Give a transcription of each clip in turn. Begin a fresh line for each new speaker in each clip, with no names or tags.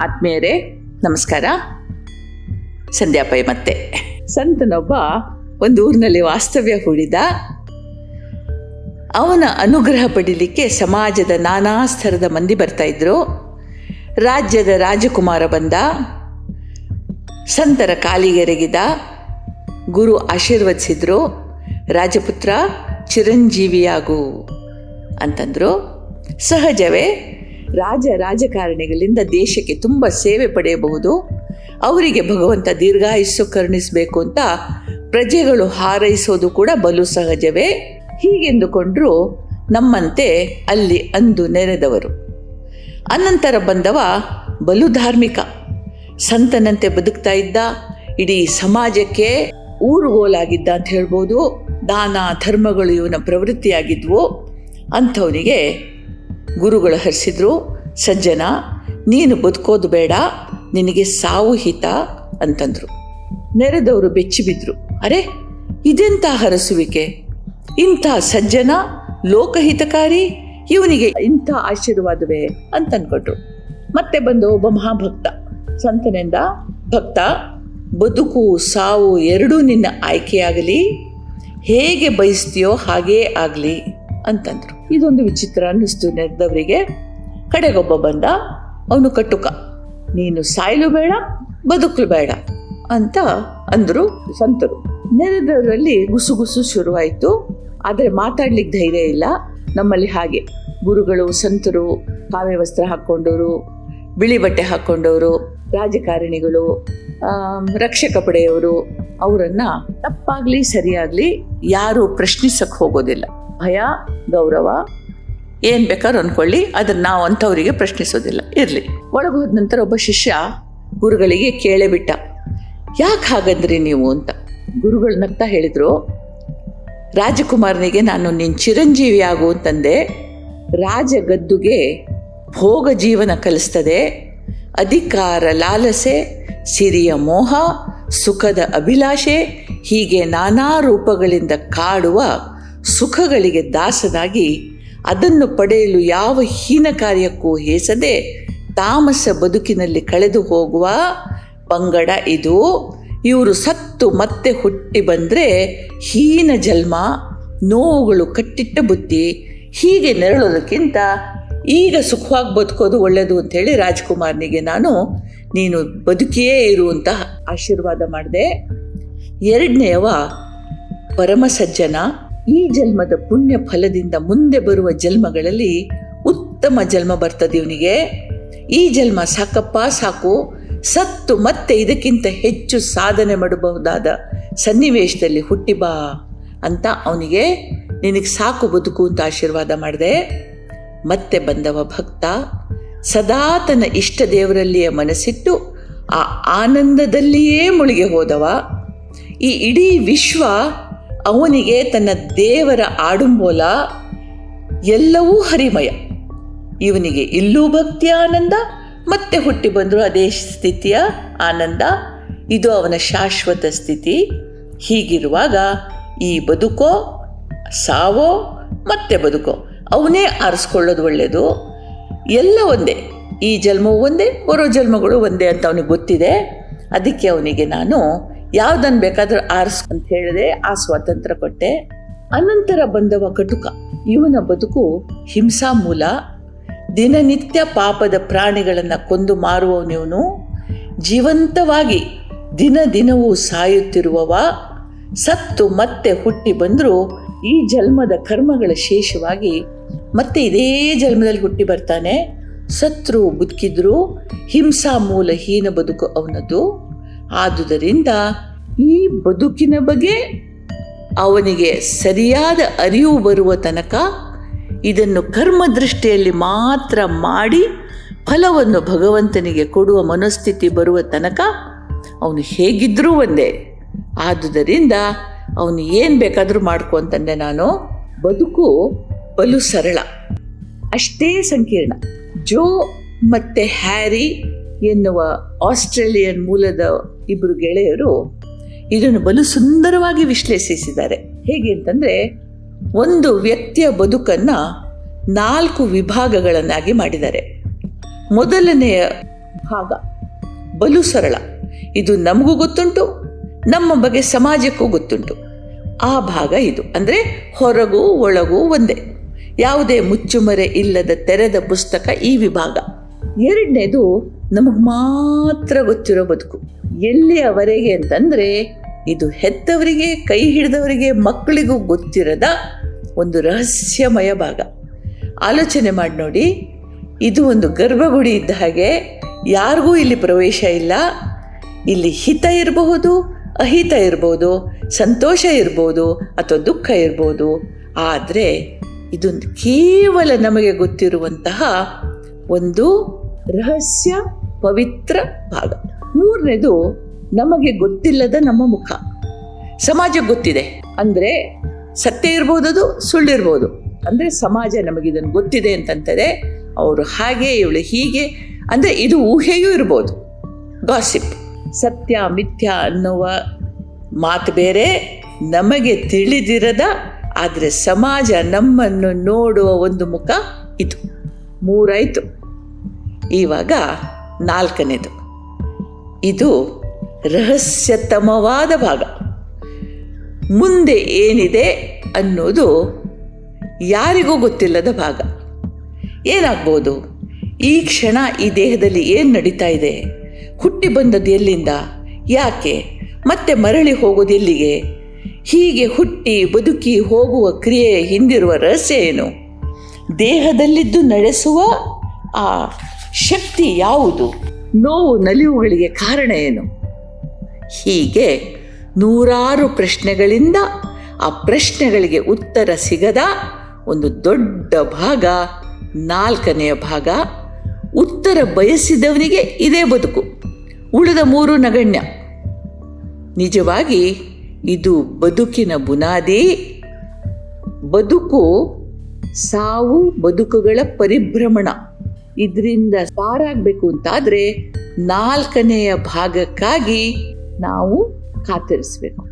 ಆತ್ಮೀಯರೇ, ನಮಸ್ಕಾರ. ಸಂಧ್ಯಾ ಪೈ ಮತ್ತೆ. ಸಂತನೊಬ್ಬ ಒಂದು ಊರಿನಲ್ಲಿ ವಾಸ್ತವ್ಯ ಹೂಡಿದ. ಅವನ ಅನುಗ್ರಹ ಪಡೀಲಿಕ್ಕೆ ಸಮಾಜದ ನಾನಾ ಸ್ತರದ ಮಂದಿ ಬರ್ತಾ ಇದ್ರು. ರಾಜ್ಯದ ರಾಜಕುಮಾರ ಬಂದ. ಸಂತರ ಕಾಲಿಗೆರಗಿದ. ಗುರು ಆಶೀರ್ವದಿಸಿದ್ರು. ರಾಜಪುತ್ರ ಚಿರಂಜೀವಿಯಾಗು ಅಂತಂದ್ರು. ಸಹಜವೇ ರಾಜ ರಾಜಕಾರಣಿಗಳಿಂದ ದೇಶಕ್ಕೆ ತುಂಬ ಸೇವೆ ಪಡೆಯಬಹುದು. ಅವರಿಗೆ ಭಗವಂತ ದೀರ್ಘಾಯುಸ್ಸು ಕರುಣಿಸಬೇಕು ಅಂತ ಪ್ರಜೆಗಳು ಹಾರೈಸೋದು ಕೂಡ ಬಲು ಸಹಜವೇ. ಹೀಗೆಂದುಕೊಂಡ್ರು ನಮ್ಮಂತೆ ಅಲ್ಲಿ ಅಂದು ನೆರೆದವರು. ಅನಂತರ ಬಂದವ ಬಲು ಧಾರ್ಮಿಕ. ಸಂತನಂತೆ ಬದುಕ್ತಾ ಇದ್ದ, ಇಡೀ ಸಮಾಜಕ್ಕೆ ಊರುಗೋಲಾಗಿದ್ದ ಅಂತ ಹೇಳ್ಬೋದು. ದಾನ ಧರ್ಮಗಳು ಇವನ ಪ್ರವೃತ್ತಿಯಾಗಿದ್ವು. ಅಂಥವನಿಗೆ ಗುರುಗಳು ಹರಿಸಿದ್ರು, ಸಜ್ಜನ, ನೀನು ಬದುಕೋದು ಬೇಡ, ನಿನಗೆ ಸಾವು ಹಿತ ಅಂತಂದರು. ನೆರೆದವರು ಬೆಚ್ಚಿಬಿದ್ರು ಅರೆ ಇದೆಂಥ ಹರಸುವಿಕೆ? ಇಂಥ ಸಜ್ಜನ, ಲೋಕಹಿತಕಾರಿ, ಇವನಿಗೆ ಇಂಥ ಆಶೀರ್ವಾದವೇ? ಅಂತ ಮತ್ತೆ ಬಂದು ಒಬ್ಬ ಮಹಾಭಕ್ತ. ಸಂತನಿಂದ, ಭಕ್ತ, ಬದುಕು, ಸಾವು ಎರಡೂ ನಿನ್ನ ಆಯ್ಕೆಯಾಗಲಿ, ಹೇಗೆ ಬಯಸ್ತೀಯೋ ಹಾಗೇ ಆಗಲಿ ಅಂತಂದ್ರು. ಇದೊಂದು ವಿಚಿತ್ರ ಅನ್ನಿಸ್ತು ನೆರೆದವರಿಗೆ ಕಡೆಗೊಬ್ಬ ಬಂದ, ಅವನು ಕಟ್ಟುಕ ನೀನು ಸಾಯಲು ಬೇಡ, ಬದುಕಲು ಬೇಡ, ಅಂತ ಅಂದರು ಸಂತರು. ನೆರೆದವರಲ್ಲಿ ಗುಸುಗುಸು ಶುರುವಾಯಿತು. ಆದರೆ ಮಾತಾಡ್ಲಿಕ್ಕೆ ಧೈರ್ಯ ಇಲ್ಲ. ನಮ್ಮಲ್ಲಿ ಹಾಗೆ. ಗುರುಗಳು, ಸಂತರು ಕಾವ್ಯ ವಸ್ತ್ರ ಹಾಕ್ಕೊಂಡವರು, ಬಿಳಿ ಬಟ್ಟೆ ಹಾಕ್ಕೊಂಡವರು, ರಾಜಕಾರಣಿಗಳು ರಕ್ಷಕ ಪಡೆಯವರು, ಅವರನ್ನು ತಪ್ಪಾಗಲಿ, ಸರಿಯಾಗಲಿ ಯಾರು ಪ್ರಶ್ನಿಸಕ್ಕೆ ಹೋಗೋದಿಲ್ಲ. ಭಯ, ಗೌರವ, ಏನು ಬೇಕಾದ್ರೂ ಅಂದ್ಕೊಳ್ಳಿ ಅದನ್ನು ನಾವು ಅಂಥವರಿಗೆ ಪ್ರಶ್ನಿಸೋದಿಲ್ಲ. ಇರಲಿ. ಒಳಗೆ ಹೋದ ನಂತರ ಒಬ್ಬ ಶಿಷ್ಯ ಗುರುಗಳಿಗೆ ಕೇಳೇ ಬಿಟ್ಟ ಯಾಕೆ ಹಾಗಂದ್ರಿ ನೀವು ಅಂತ. ಗುರುಗಳು ನಗ್ತಾ ಹೇಳಿದರು, ರಾಜಕುಮಾರನಿಗೆ ನಾನು ನಿನ್ನ ಚಿರಂಜೀವಿ ಆಗು ಅಂತಂದೆ. ರಾಜ ಗದ್ದುಗೆ ಭೋಗ ಜೀವನ ಕಲಿಸ್ತದೆ. ಅಧಿಕಾರ ಲಾಲಸೆ, ಸಿರಿಯ ಮೋಹ, ಸುಖದ ಅಭಿಲಾಷೆ, ಹೀಗೆ ನಾನಾ ರೂಪಗಳಿಂದ ಕಾಡುವ ಸುಖಗಳಿಗೆ ದಾಸನಾಗಿ ಅದನ್ನು ಪಡೆಯಲು ಯಾವ ಹೀನ ಕಾರ್ಯಕ್ಕೂ ಹೇಸದೆ ತಾಮಸ ಬದುಕಿನಲ್ಲಿ ಕಳೆದು ಹೋಗುವ ಪಂಗಡ ಇದು. ಇವರು ಸತ್ತು ಮತ್ತೆ ಹುಟ್ಟಿ ಬಂದರೆ ಹೀನ ಜನ್ಮ, ನೋವುಗಳು ಕಟ್ಟಿಟ್ಟ ಬುದ್ಧಿ, ಹೀಗೆ ನೆರಳೋದಕ್ಕಿಂತ ಈಗ ಸುಖವಾಗಿ ಬದುಕೋದು ಒಳ್ಳೆಯದು ಅಂಥೇಳಿ ರಾಜ್ಕುಮಾರ್ನಿಗೆ ನಾನು ನೀನು ಬದುಕಿಯೇ ಇರುವಂತ ಆಶೀರ್ವಾದ ಮಾಡಿದೆ. ಎರಡನೆಯವ ಪರಮ ಸಜ್ಜನ ಈ ಜನ್ಮದ ಪುಣ್ಯ ಫಲದಿಂದ ಮುಂದೆ ಬರುವ ಜನ್ಮಗಳಲ್ಲಿ ಉತ್ತಮ ಜನ್ಮ ಬರ್ತದೆ ಇವನಿಗೆ ಈ ಜನ್ಮ ಸಾಕಪ್ಪ, ಸಾಕು. ಸತ್ತು ಮತ್ತೆ ಇದಕ್ಕಿಂತ ಹೆಚ್ಚು ಸಾಧನೆ ಮಾಡಬಹುದಾದ ಸನ್ನಿವೇಶದಲ್ಲಿ ಹುಟ್ಟಿ ಬಾ ಅಂತ ಅವನಿಗೆ ನಿನಗೆ ಸಾಕು ಬದುಕು ಅಂತ ಆಶೀರ್ವಾದ ಮಾಡಿದೆ. ಮತ್ತೆ ಬಂದವ ಭಕ್ತ. ಸದಾ ತನ್ನ ಇಷ್ಟ ದೇವರಲ್ಲಿಯೇ ಮನಸ್ಸಿಟ್ಟು ಆ ಆನಂದದಲ್ಲಿಯೇ ಮುಳುಗಿ ಹೋದವ. ಈ ಇಡೀ ವಿಶ್ವ ಅವನಿಗೆ ತನ್ನ ದೇವರ ಆಡುಂಬೋಲ ಎಲ್ಲವೂ ಹರಿಮಯ. ಇವನಿಗೆ ಇಲ್ಲೂ ಭಕ್ತಿಯ ಆನಂದ, ಮತ್ತೆ ಹುಟ್ಟಿ ಬಂದರೂ ಅದೇ ಸ್ಥಿತಿಯ ಆನಂದ. ಇದು ಅವನ ಶಾಶ್ವತ ಸ್ಥಿತಿ. ಹೀಗಿರುವಾಗ ಈ ಬದುಕೋ, ಸಾವೋ, ಮತ್ತೆ ಬದುಕೋ. ಅವನೇ ಆರಿಸ್ಕೊಳ್ಳೋದು ಒಳ್ಳೆಯದು ಎಲ್ಲ ಒಂದೇ. ಈ ಜನ್ಮವು ಒಂದೇ ಬರೋ ಜನ್ಮಗಳು ಒಂದೇ ಅಂತ ಅವನಿಗೆ ಗೊತ್ತಿದೆ. ಅದಕ್ಕೆ ಅವನಿಗೆ ನಾನು ಯಾವುದನ್ನು ಬೇಕಾದರೂ ಆರಿಸ್ ಅಂತ ಹೇಳಿದೆ ಆ ಸ್ವಾತಂತ್ರ್ಯ ಕೊಟ್ಟೆ. ಅನಂತರ ಬಂದವ ಕಟುಕ. ಇವನ ಬದುಕು ಹಿಂಸಾ ಮೂಲ. ದಿನನಿತ್ಯ ಪಾಪದ ಪ್ರಾಣಿಗಳನ್ನು ಕೊಂದು ಮಾರುವವನಿವನು ಜೀವಂತವಾಗಿ ದಿನ ದಿನವೂ ಸಾಯುತ್ತಿರುವವ. ಸತ್ತು ಮತ್ತೆ ಹುಟ್ಟಿ ಬಂದರೂ ಈ ಜನ್ಮದ ಕರ್ಮಗಳ ಶೇಷವಾಗಿ ಮತ್ತೆ ಇದೇ ಜನ್ಮದಲ್ಲಿ ಹುಟ್ಟಿ ಬರ್ತಾನೆ. ಸತ್ರು ಬದುಕಿದ್ರು. ಹಿಂಸಾ ಮೂಲ ಹೀನ ಬದುಕು ಅವನದು ಆದುದರಿಂದ ಈ ಬದುಕಿನ ಬಗ್ಗೆ ಅವನಿಗೆ ಸರಿಯಾದ ಅರಿವು ಬರುವ ತನಕ ಇದನ್ನು ಕರ್ಮದೃಷ್ಟಿಯಲ್ಲಿ ಮಾತ್ರ ಮಾಡಿ ಫಲವನ್ನು ಭಗವಂತನಿಗೆ ಕೊಡುವ ಮನಸ್ಥಿತಿ ಬರುವ ತನಕ ಅವನು ಹೇಗಿದ್ದರೂ ಒಂದೇ. ಆದುದರಿಂದ ಅವನು ಏನು ಬೇಕಾದರೂ ಮಾಡ್ಕೊ ಅಂತಂದೆ ನಾನು. ಬದುಕು ಬಲು ಸರಳ. ಅಷ್ಟೇ ಸಂಕೀರ್ಣ. ಜೋ ಮತ್ತು ಹ್ಯಾರಿ ಎನ್ನುವ ಆಸ್ಟ್ರೇಲಿಯನ್ ಮೂಲದ ಇಬ್ಬರು ಗೆಳೆಯರು ಇದನ್ನು ಬಲು ಸುಂದರವಾಗಿ ವಿಶ್ಲೇಷಿಸಿದ್ದಾರೆ. ಹೇಗೆ ಅಂತಂದರೆ, ಒಂದು ವ್ಯಕ್ತಿಯ ಬದುಕನ್ನು ನಾಲ್ಕು ವಿಭಾಗಗಳನ್ನಾಗಿ ಮಾಡಿದ್ದಾರೆ. ಮೊದಲನೆಯ ಭಾಗ, ಬಲು ಸರಳ. ಇದು ನಮಗೂ ಗೊತ್ತುಂಟು, ನಮ್ಮ ಬಗ್ಗೆ ಸಮಾಜಕ್ಕೂ ಗೊತ್ತುಂಟು. ಆ ಭಾಗ ಇದು. ಅಂದರೆ ಹೊರಗೂ ಒಳಗೂ ಒಂದೇ. ಯಾವುದೇ ಮುಚ್ಚುಮರೆ ಇಲ್ಲದ ತೆರೆದ ಪುಸ್ತಕ ಈ ವಿಭಾಗ. ಎರಡನೇದು ನಮಗೆ ಮಾತ್ರ ಗೊತ್ತಿರೋ ಬದುಕು. ಎಲ್ಲಿಯವರೆಗೆ ಅಂತಂದರೆ ಇದು ಹೆತ್ತವರಿಗೆ, ಕೈ ಹಿಡಿದವರಿಗೆ, ಮಕ್ಕಳಿಗೂ ಗೊತ್ತಿರದ ಒಂದು ರಹಸ್ಯಮಯ ಭಾಗ. ಆಲೋಚನೆ ಮಾಡಿ ನೋಡಿ. ಇದು ಒಂದು ಗರ್ಭಗುಡಿ ಇದ್ದ ಹಾಗೆ ಯಾರಿಗೂ ಇಲ್ಲಿ ಪ್ರವೇಶ ಇಲ್ಲ. ಇಲ್ಲಿ ಹಿತ ಇರಬಹುದು, ಅಹಿತ ಇರ್ಬೋದು ಸಂತೋಷ ಇರ್ಬೋದು ಅಥವಾ ದುಃಖ ಇರ್ಬೋದು ಆದರೆ ಇದೊಂದು ಕೇವಲ ನಮಗೆ ಗೊತ್ತಿರುವಂತಹ ಒಂದು ರಹಸ್ಯ ಪವಿತ್ರ ಭಾಗ. ಮೂರನೇದು ನಮಗೆ ಗೊತ್ತಿಲ್ಲದ ನಮ್ಮ ಮುಖ. ಸಮಾಜಕ್ಕೆ ಗೊತ್ತಿದೆ. ಅಂದರೆ ಸತ್ಯ ಇರ್ಬೋದು ಅದು ಸುಳ್ಳಿರ್ಬೋದು ಅಂದರೆ ಸಮಾಜ ನಮಗಿದನ್ನು ಗೊತ್ತಿದೆ ಅಂತಂತದೆ ಅವರು ಹಾಗೆ, ಇವಳು ಹೀಗೆ, ಅಂದರೆ ಇದು ಊಹೆಯೂ ಇರ್ಬೋದು. ಗಾಸಿಪ್ ಸತ್ಯ, ಮಿಥ್ಯ ಅನ್ನುವ ಮಾತು ಬೇರೆ, ನಮಗೆ ತಿಳಿದಿರದ, ಆದರೆ ಸಮಾಜ ನಮ್ಮನ್ನು ನೋಡುವ ಒಂದು ಮುಖ ಇದು. ಮೂರಾಯಿತು. ಇವಾಗ ನಾಲ್ಕನೇದು. ಇದು ರಹಸ್ಯತಮವಾದ ಭಾಗ. ಮುಂದೆ ಏನಿದೆ ಅನ್ನೋದು ಯಾರಿಗೂ ಗೊತ್ತಿಲ್ಲದ ಭಾಗ. ಏನಾಗ್ಬೋದು? ಈ ಕ್ಷಣ ಈ ದೇಹದಲ್ಲಿ ಏನು ನಡೀತಾ ಇದೆ? ಹುಟ್ಟಿ ಬಂದದ್ದು ಎಲ್ಲಿಂದ? ಯಾಕೆ? ಮತ್ತೆ ಮರಳಿ ಹೋಗೋದು ಎಲ್ಲಿಗೆ? ಹೀಗೆ ಹುಟ್ಟಿ ಬದುಕಿ ಹೋಗುವ ಕ್ರಿಯೆ ಹಿಂದಿರುವ ರಹಸ್ಯ ಏನು? ದೇಹದಲ್ಲಿದ್ದು ನಡೆಸುವ ಆ ಶಕ್ತಿ ಯಾವುದು? ನೋವು ನಲಿವುಗಳಿಗೆ ಕಾರಣ ಏನು? ಹೀಗೆ ನೂರಾರು ಪ್ರಶ್ನೆಗಳಿಂದ ಆ ಪ್ರಶ್ನೆಗಳಿಗೆ ಉತ್ತರ ಸಿಗದ ಒಂದು ದೊಡ್ಡ ಭಾಗ, ನಾಲ್ಕನೆಯ ಭಾಗ, ಉತ್ತರ ಬಯಸಿದವನಿಗೆ ಇದೇ ಬದುಕು. ಉಳಿದ ಮೂರು ನಗಣ್ಯ. ನಿಜವಾಗಿ ಇದು ಬದುಕಿನ ಬುನಾದಿ. ಬದುಕು ಸಾವು ಬದುಕುಗಳ ಪರಿಭ್ರಮಣ. ಇದರಿಂದ ಪಾರಾಗಬೇಕು ಅಂತಾದರೆ ನಾಲ್ಕನೆಯ ಭಾಗಕ್ಕಾಗಿ ನಾವು ಕಾತರಿಸಬೇಕು.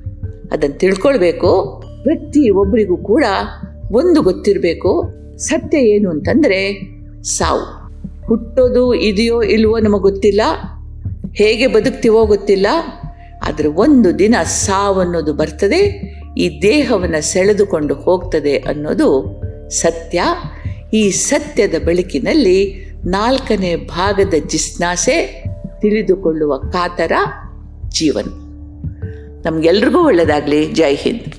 ಅದನ್ನು ತಿಳ್ಕೊಳ್ಬೇಕು. ಪ್ರತಿ ಒಬ್ಬರಿಗೂ ಕೂಡ ಒಂದು ಗೊತ್ತಿರಬೇಕು. ಸತ್ಯ ಏನು ಅಂತಂದರೆ ಸಾವು. ಹುಟ್ಟೋದು ಇದೆಯೋ ಇಲ್ವೋ ನಮಗೆ ಗೊತ್ತಿಲ್ಲ. ಹೇಗೆ ಬದುಕ್ತೀವೋ ಗೊತ್ತಿಲ್ಲ. ಆದರೆ ಒಂದು ದಿನ ಸಾವನ್ನೋದು ಬರ್ತದೆ. ಈ ದೇಹವನ್ನು ಸೆಳೆದುಕೊಂಡು ಹೋಗ್ತದೆ ಅನ್ನೋದು ಸತ್ಯ. ಈ ಸತ್ಯದ ಬೆಳಕಿನಲ್ಲಿ ನಾಲ್ಕನೇ ಭಾಗದ ಜಿಸ್ನಾಸೆ ತಿಳಿದುಕೊಳ್ಳುವ ಕಾತರ. ಜೀವನ. ನಮಗೆಲ್ರಿಗೂ ಒಳ್ಳೆಯದಾಗಲಿ ಜೈ ಹಿಂದ್.